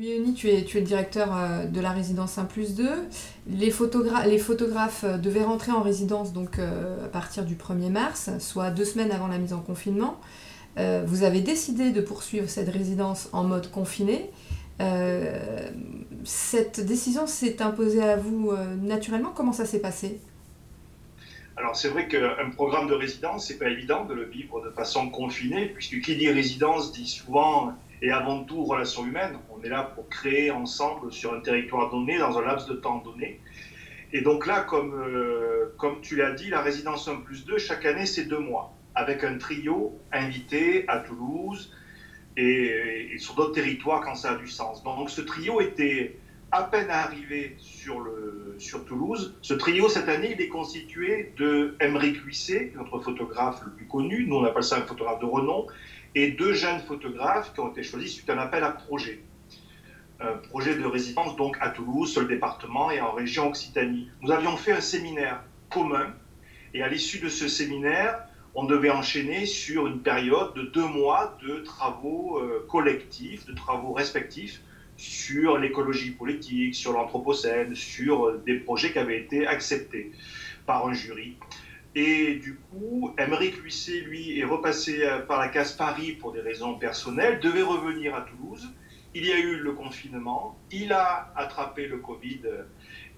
Guyoni, tu es, tu es le directeur euh, de la résidence 1 plus 2. Les, les photographes euh, devaient rentrer en résidence donc, euh, à partir du 1er mars, soit deux semaines avant la mise en confinement. vous avez décidé de poursuivre cette résidence en mode confiné. cette décision s'est imposée à vous naturellement. Comment ça s'est passé? Alors c'est vrai qu'un programme de résidence, c'est pas évident de le vivre de façon confinée, puisque qui dit résidence dit souvent et avant tout relation humaine. On est là pour créer ensemble sur un territoire donné, dans un laps de temps donné. Et donc là, comme, euh, comme tu l'as dit, la résidence 1 plus 2, chaque année, c'est deux mois, avec un trio invité à Toulouse et, sur d'autres territoires quand ça a du sens. Donc ce trio était à peine arrivé sur, le, sur Toulouse. Ce trio, cette année, il est constitué de Emeric Huisset, notre photographe le plus connu, nous on appelle ça un photographe de renom, et deux jeunes photographes qui ont été choisis suite à un appel à projet. Un projet de résidence donc à Toulouse, le département et en région Occitanie. Nous avions fait un séminaire commun et à l'issue de ce séminaire, on devait enchaîner sur une période de deux mois de travaux euh, collectifs, de travaux respectifs sur l'écologie politique, sur l'anthropocène, sur euh, des projets qui avaient été acceptés par un jury. Et du coup, Émeric Huisset, lui, est repassé euh, par la case Paris pour des raisons personnelles, devait revenir à Toulouse. Il y a eu le confinement, il a attrapé le Covid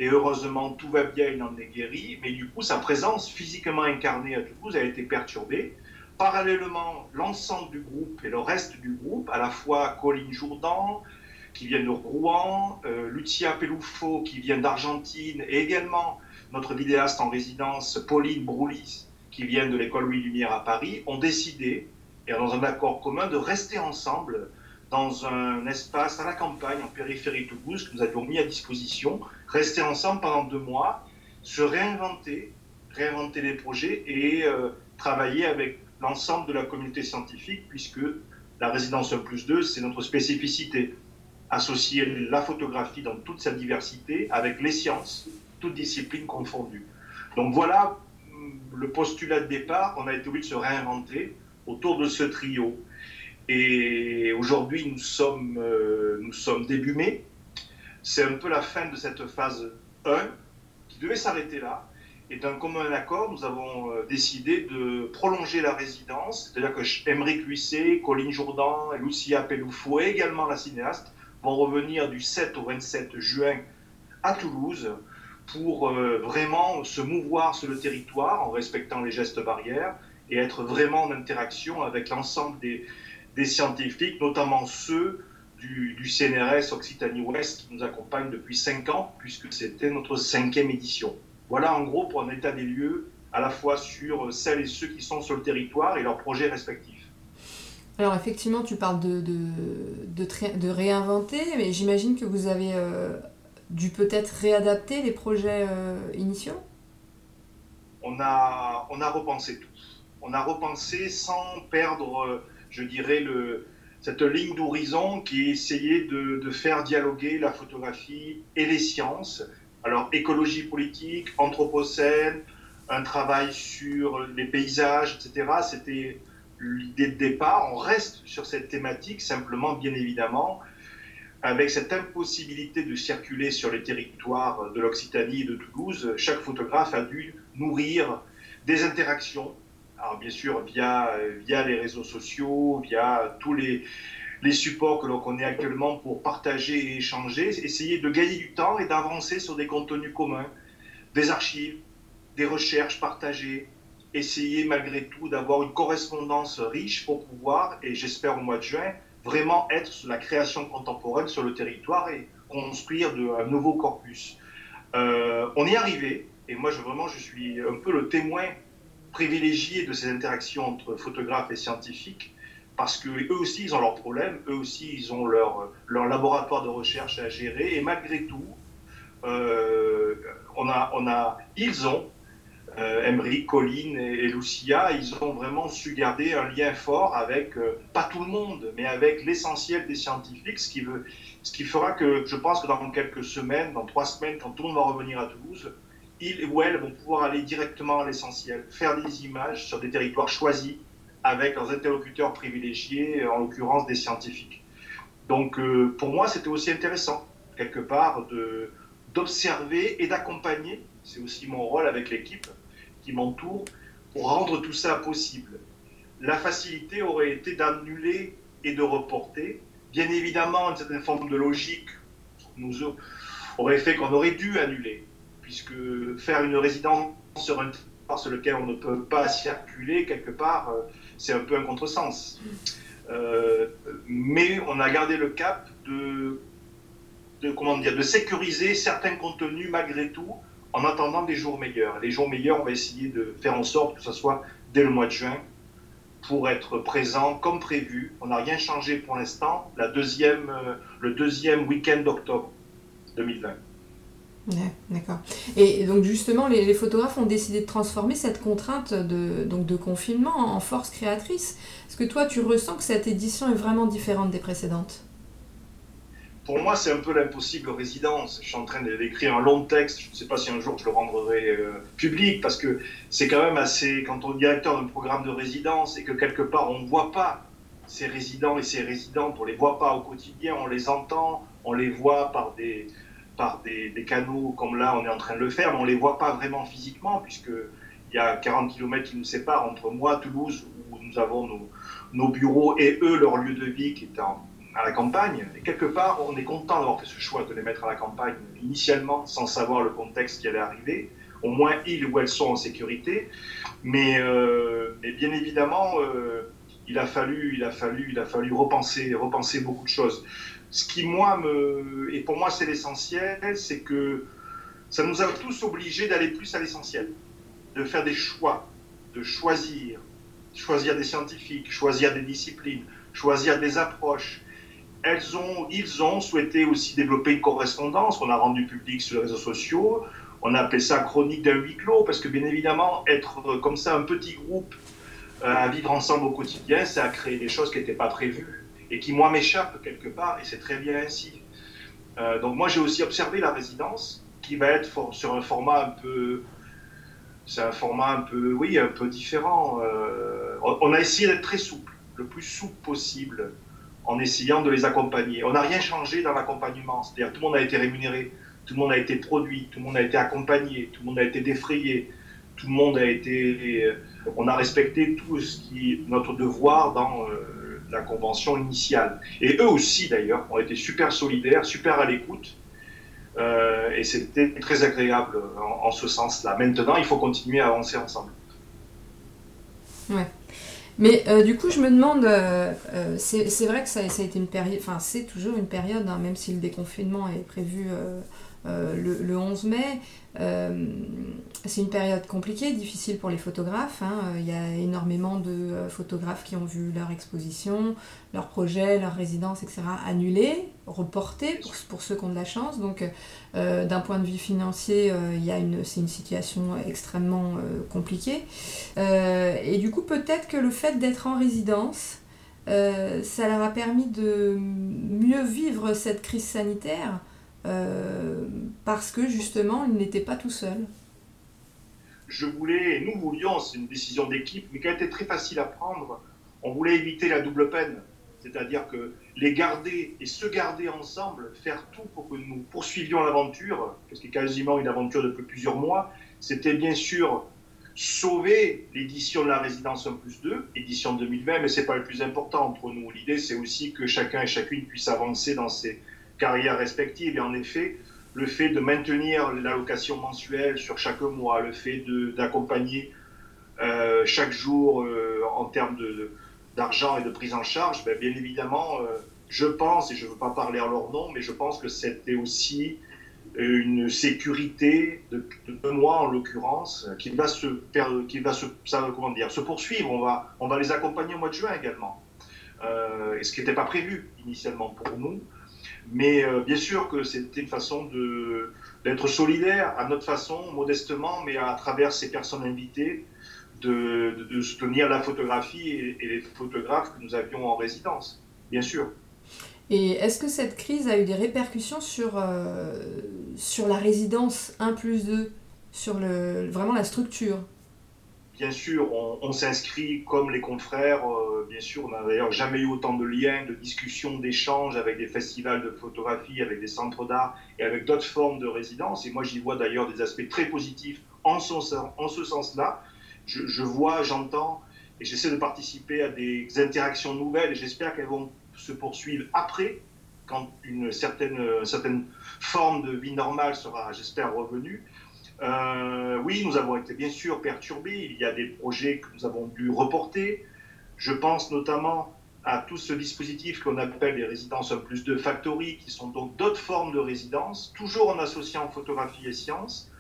et heureusement tout va bien, il en est guéri. Mais du coup, sa présence physiquement incarnée à Toulouse a été perturbée. Parallèlement, l'ensemble du groupe et le reste du groupe, à la fois Colline Jourdan, qui vient de Rouen, euh, Lucia Peloufo, qui vient d'Argentine, et également notre vidéaste en résidence, Pauline Broulis, qui vient de l'école Louis Lumière à Paris, ont décidé, et dans un accord commun, de rester ensemble dans un espace à la campagne, en périphérie de Toulouse, que nous avions mis à disposition, rester ensemble pendant deux mois, se réinventer, réinventer les projets et euh, travailler avec l'ensemble de la communauté scientifique, puisque la résidence 1 plus 2, c'est notre spécificité. Associer la photographie dans toute sa diversité avec les sciences, toutes disciplines confondues. Donc voilà mm, le postulat de départ, on a été obligé de se réinventer autour de ce trio. Et aujourd'hui, nous sommes, euh, nous sommes début mai. C'est un peu la fin de cette phase 1 qui devait s'arrêter là. Et d'un commun accord, nous avons euh, décidé de prolonger la résidence. C'est-à-dire que Émeric Huisset, Colline Jourdan, Lucia Peloufou et également la cinéaste vont revenir du 7 au 27 juin à Toulouse pour euh, vraiment se mouvoir sur le territoire en respectant les gestes barrières et être vraiment en interaction avec l'ensemble des, scientifiques, notamment ceux du, CNRS Occitanie-Ouest qui nous accompagnent depuis cinq ans, puisque c'était notre cinquième édition. Voilà en gros pour un état des lieux à la fois sur celles et ceux qui sont sur le territoire et leurs projets respectifs. Alors effectivement, tu parles de réinventer, mais j'imagine que vous avez euh, dû peut-être réadapter les projets euh, initiaux? On a, on a repensé tout. On a repensé sans perdre, je dirais, le, cette ligne d'horizon qui essayait de, de, faire dialoguer la photographie et les sciences. Alors, écologie politique, anthropocène, un travail sur les paysages, etc. C'était l'idée de départ. On reste sur cette thématique, simplement, bien évidemment, avec cette impossibilité de circuler sur les territoires de l'Occitanie et de Toulouse, chaque photographe a dû nourrir des interactions, alors bien sûr via, via les réseaux sociaux, via tous les, les supports que l'on connaît actuellement pour partager et échanger, essayer de gagner du temps et d'avancer sur des contenus communs, des archives, des recherches partagées, essayer malgré tout d'avoir une correspondance riche pour pouvoir, et j'espère au mois de juin, vraiment être sur la création contemporaine sur le territoire et construire un nouveau corpus. Euh, on y est arrivé, et moi je, vraiment je suis un peu le témoin privilégié de ces interactions entre photographes et scientifiques, parce qu'eux aussi ils ont leurs problèmes, eux aussi ils ont leur, leur laboratoire de recherche à gérer, et malgré tout, euh, on a, on a, ils ont Emery, Colline et, Lucia, ils ont vraiment su garder un lien fort avec, euh, pas tout le monde, mais avec l'essentiel des scientifiques, ce qui, veut, ce qui fera que je pense que dans quelques semaines, dans trois semaines, quand tout le monde va revenir à Toulouse, ils ou elles vont pouvoir aller directement à l'essentiel, faire des images sur des territoires choisis avec leurs interlocuteurs privilégiés, en l'occurrence des scientifiques. Donc euh, pour moi, c'était aussi intéressant, quelque part, d'observer et d'accompagner. C'est aussi mon rôle avec l'équipe qui m'entoure pour rendre tout ça possible. La facilité aurait été d'annuler et de reporter. Bien évidemment, une certaine forme de logique aurait fait qu'on aurait dû annuler, puisque faire une résidence sur un territoire sur lequel on ne peut pas circuler, quelque part, euh, c'est un peu un contresens. Euh, mais on a gardé le cap de, comment dire, de sécuriser certains contenus malgré tout en attendant des jours meilleurs. Les jours meilleurs, on va essayer de faire en sorte que ce soit dès le mois de juin pour être présent comme prévu. On n'a rien changé pour l'instant. La deuxième, euh, le deuxième week-end d'octobre 2020. D'accord. Et donc justement, les, photographes ont décidé de transformer cette contrainte de, donc de confinement en force créatrice. Est-ce que toi, tu ressens que cette édition est vraiment différente des précédentes? Pour moi, c'est un peu l'impossible résidence. Je suis en train d'écrire un long texte. Je ne sais pas si un jour je le rendrai euh, public parce que c'est quand même assez. Quand on est directeur d'un programme de résidence et que quelque part on ne voit pas ces résidents et ces résidentes, on ne les voit pas au quotidien, on les entend, on les voit par des, par des, canaux comme là on est en train de le faire, mais on ne les voit pas vraiment physiquement puisqu'il y a 40 km qui nous séparent entre moi, Toulouse, où nous avons nos, nos bureaux, et eux, leur lieu de vie qui est en à la campagne. Et quelque part, on est content d'avoir fait ce choix de les mettre à la campagne initialement, sans savoir le contexte qui allait arriver. Au moins, ils ou elles sont en sécurité. Mais, euh, bien évidemment, euh, il a fallu, il a fallu, il a fallu repenser, repenser beaucoup de choses. Ce qui moi me, et pour moi c'est l'essentiel, c'est que ça nous a tous obligés d'aller plus à l'essentiel, de faire des choix, de choisir, choisir des scientifiques, choisir des disciplines, choisir des approches, elles ont, ils ont souhaité aussi développer une correspondance qu'on a rendue publique sur les réseaux sociaux. On a appelé ça chronique d'un huis clos, parce que bien évidemment, être euh, comme ça un petit groupe euh, à vivre ensemble au quotidien, ça a créé des choses qui n'étaient pas prévues et qui, moi, m'échappent quelque part, et c'est très bien ainsi. Euh, donc moi, j'ai aussi observé la résidence, qui va être sur un format un peu... C'est un format un peu, oui, un peu différent. on a essayé d'être très souple, le plus souple possible en essayant de les accompagner. On n'a rien changé dans l'accompagnement, c'est-à-dire tout le monde a été rémunéré, tout le monde a été produit, tout le monde a été accompagné, tout le monde a été défrayé, tout le monde a été... Euh, on a respecté tout ce qui est notre devoir dans euh, la convention initiale. Et eux aussi, d'ailleurs, ont été super solidaires, super à l'écoute. Euh, et c'était très agréable en, en ce sens-là. Maintenant, il faut continuer à avancer ensemble. Ouais. Mais euh, du coup, je me demande, euh, euh, c'est vrai que ça, a été une période, enfin c'est toujours une période, hein, même si le déconfinement est prévu le, le, 11 mai, euh, c'est une période compliquée, difficile pour les photographes. Hein. Il y a énormément de euh, photographes qui ont vu leur exposition, leur projet, leur résidence, etc. annulés, reportés pour, ceux qui ont de la chance. Donc, euh, d'un point de vue financier, c'est une situation extrêmement compliquée. et du coup, peut-être que le fait d'être en résidence, ça leur a permis de mieux vivre cette crise sanitaire euh, parce que justement, il n'était pas tout seul. Je voulais, nous voulions, c'est une décision d'équipe, mais qui a été très facile à prendre. On voulait éviter la double peine, c'est-à-dire que les garder et se garder ensemble, faire tout pour que nous poursuivions l'aventure, parce que quasiment une aventure depuis plusieurs mois, c'était bien sûr sauver l'édition de la résidence 1 plus 2, édition 2020, mais ce n'est pas le plus important entre nous. L'idée, c'est aussi que chacun et chacune puisse avancer dans ses, carrières respectives. Et en effet, le fait de maintenir l'allocation mensuelle sur chaque mois, le fait d'accompagner euh, chaque jour euh, en termes d'argent et de prise en charge, ben, bien évidemment, euh, je pense, et je ne veux pas parler en leur nom, mais je pense que c'était aussi une sécurité de, deux mois en l'occurrence qui va se qui va se ça, comment dire se poursuivre. On va on va les accompagner au mois de juin également. Et ce qui n'était pas prévu initialement pour nous mais euh, bien sûr que c'était une façon d'être solidaire à notre façon, modestement, mais à travers ces personnes invitées, de, soutenir la photographie et, les photographes que nous avions en résidence, bien sûr. Et est-ce que cette crise a eu des répercussions sur, euh, sur la résidence 1 plus 2, sur le, vraiment la structure? Bien sûr, on, s'inscrit comme les confrères. Euh, bien sûr, on n'a d'ailleurs jamais eu autant de liens, de discussions, d'échanges avec des festivals de photographie, avec des centres d'art et avec d'autres formes de résidence. Et moi, j'y vois d'ailleurs des aspects très positifs en, ce sens-là. Je, vois, j'entends et j'essaie de participer à des interactions nouvelles et j'espère qu'elles vont se poursuivre après, quand une certaine forme de vie normale sera, j'espère, revenue. Euh, oui, nous avons été bien sûr perturbés. Il y a des projets que nous avons dû reporter. Je pense notamment à tout ce dispositif qu'on appelle les résidences 1 plus 2 Factory, qui sont donc d'autres formes de résidences, toujours en associant photographie et sciences,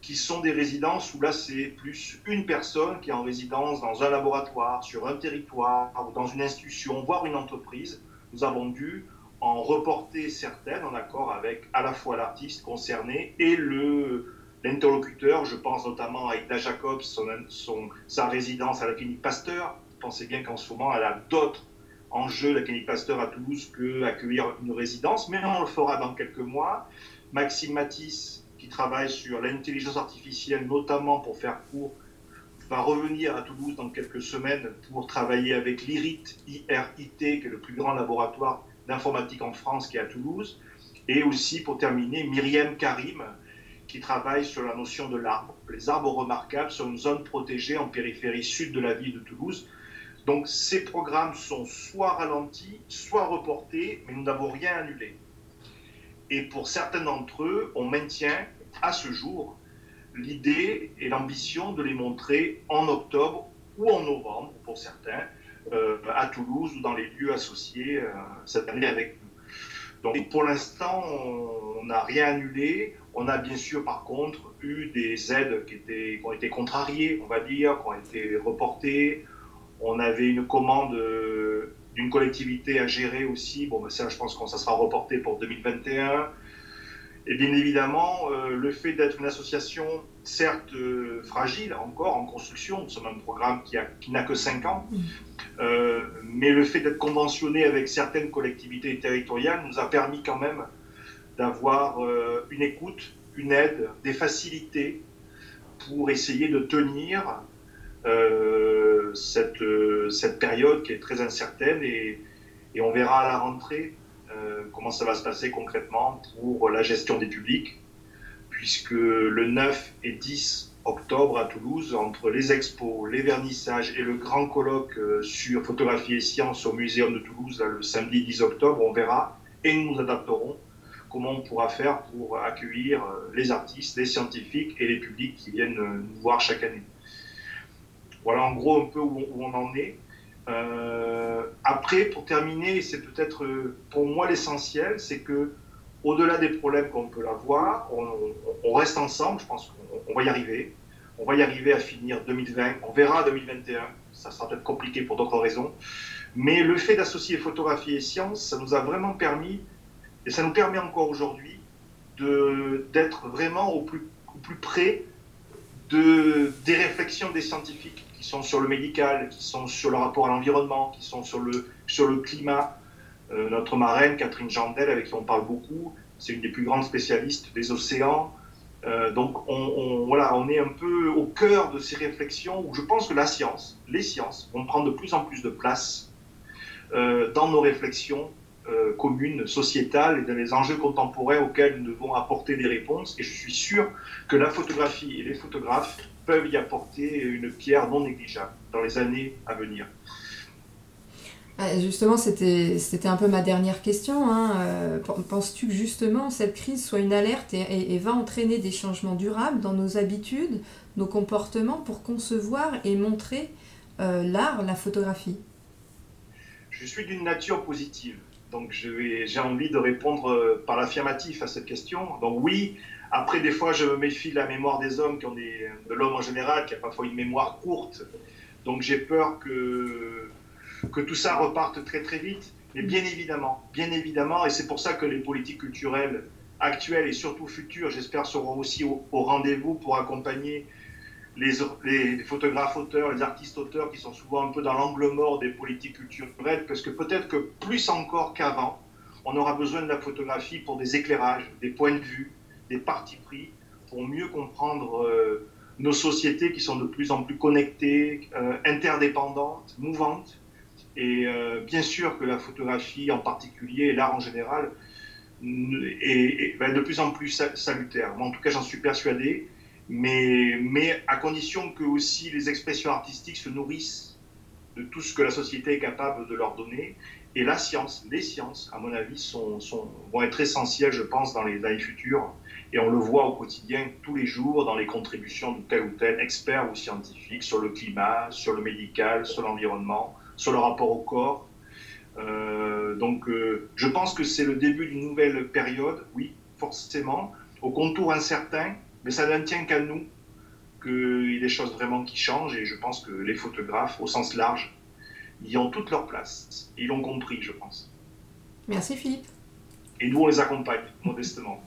qui sont des résidences où là c'est plus une personne qui est en résidence dans un laboratoire, sur un territoire, dans une institution, voire une entreprise. Nous avons dû en reporter certaines en accord avec à la fois l'artiste concerné et le, l'interlocuteur, je pense notamment à Ida Jacobs, son, sa résidence à la clinique Pasteur. Pensez bien qu'en ce moment, elle a d'autres enjeux, la clinique Pasteur à Toulouse, qu'accueillir une résidence, mais on le fera dans quelques mois. Maxime Matisse, qui travaille sur l'intelligence artificielle, notamment pour faire court, va revenir à Toulouse dans quelques semaines pour travailler avec l'IRIT, IRIT, qui est le plus grand laboratoire d'informatique en France, qui est à Toulouse. Et aussi, pour terminer, Myriam Karim, qui travaille sur la notion de l'arbre, les arbres remarquables sur une zone protégée en périphérie sud de la ville de Toulouse. Donc ces programmes sont soit ralentis, soit reportés, mais nous n'avons rien annulé. Et pour certains d'entre eux, on maintient à ce jour l'idée et l'ambition de les montrer en octobre ou en novembre, pour certains, euh, à Toulouse ou dans les lieux associés euh, cette année avec nous. Donc pour l'instant, on n'a rien annulé. On a bien sûr, par contre, eu des aides qui, étaient, qui ont été contrariées, on va dire, qui ont été reportées. On avait une commande euh, d'une collectivité à gérer aussi. Bon, mais ça, je pense que ça sera reporté pour 2021. Et bien évidemment, euh, le fait d'être une association, certes euh, fragile encore, en construction, nous sommes un programme qui n'a que 5 ans, euh, mais le fait d'être conventionné avec certaines collectivités territoriales nous a permis quand même d'avoir une écoute, une aide, des facilités pour essayer de tenir cette, cette période qui est très incertaine et, et on verra à la rentrée euh, comment ça va se passer concrètement pour la gestion des publics, puisque le 9 et 10 octobre à Toulouse, entre les expos, les vernissages et le grand colloque euh, sur photographie et sciences au Muséum de Toulouse, le samedi 10 octobre, on verra et nous nous adapterons comment on pourra faire pour accueillir euh, les artistes, les scientifiques et les publics qui viennent nous voir chaque année. Voilà en gros un peu où on en est. Euh, après, pour terminer, c'est peut-être euh, pour moi l'essentiel, c'est que au-delà des problèmes qu'on peut avoir, on, reste ensemble. Je pense qu'on va y arriver. On va y arriver à finir 2020. On verra 2021. Ça sera peut-être compliqué pour d'autres raisons. Mais le fait d'associer photographie et science, ça nous a vraiment permis, et ça nous permet encore aujourd'hui, d'être vraiment au plus, près de, des réflexions des scientifiques qui sont sur le médical, qui sont sur le rapport à l'environnement, qui sont sur le, sur le climat. Euh, notre marraine, Catherine Jandel, avec qui on parle beaucoup, c'est une des plus grandes spécialistes des océans. Euh, donc on, voilà, on est un peu au cœur de ces réflexions où je pense que la science, les sciences, vont prendre de plus en plus de place euh, dans nos réflexions communes, sociétales et dans les enjeux contemporains auxquels nous devons apporter des réponses. Et je suis sûr que la photographie et les photographes peuvent y apporter une pierre non négligeable dans les années à venir. Ah, justement, c'était un peu ma dernière question. Hein. Euh, penses-tu que justement cette crise soit une alerte et, va entraîner des changements durables dans nos habitudes, nos comportements pour concevoir et montrer euh, l'art, la photographie? Je suis d'une nature positive, donc j'ai envie de répondre euh, par l'affirmatif à cette question. Donc oui, après, des fois, je me méfie de la mémoire des hommes, qui de l'homme en général, qui a parfois une mémoire courte. Donc j'ai peur que, que tout ça reparte très très vite. Mais bien évidemment, bien évidemment, et c'est pour ça que les politiques culturelles actuelles et surtout futures, j'espère, seront aussi au, rendez-vous pour accompagner les, photographes auteurs, les artistes auteurs qui sont souvent un peu dans l'angle mort des politiques culturelles, parce que peut-être que plus encore qu'avant, on aura besoin de la photographie pour des éclairages, des points de vue, des partis pris pour mieux comprendre euh, nos sociétés qui sont de plus en plus connectées, euh, interdépendantes, mouvantes. Et euh, bien sûr que la photographie en particulier et l'art en général est, de plus en plus salutaire. Moi, en tout cas, j'en suis persuadé, mais, à condition que aussi les expressions artistiques se nourrissent de tout ce que la société est capable de leur donner. Et la science, les sciences, à mon avis, vont être essentielles, je pense, dans les années futures et on le voit au quotidien, tous les jours, dans les contributions de tel ou tel expert ou scientifique sur le climat, sur le médical, sur l'environnement, sur le rapport au corps. Euh, donc, euh, je pense que c'est le début d'une nouvelle période, oui, forcément, au contour incertain, mais ça ne tient qu'à nous qu'il y ait des choses vraiment qui changent, et je pense que les photographes, au sens large, y ont toute leur place. Ils l'ont compris, je pense. Merci Philippe. Et nous, on les accompagne modestement.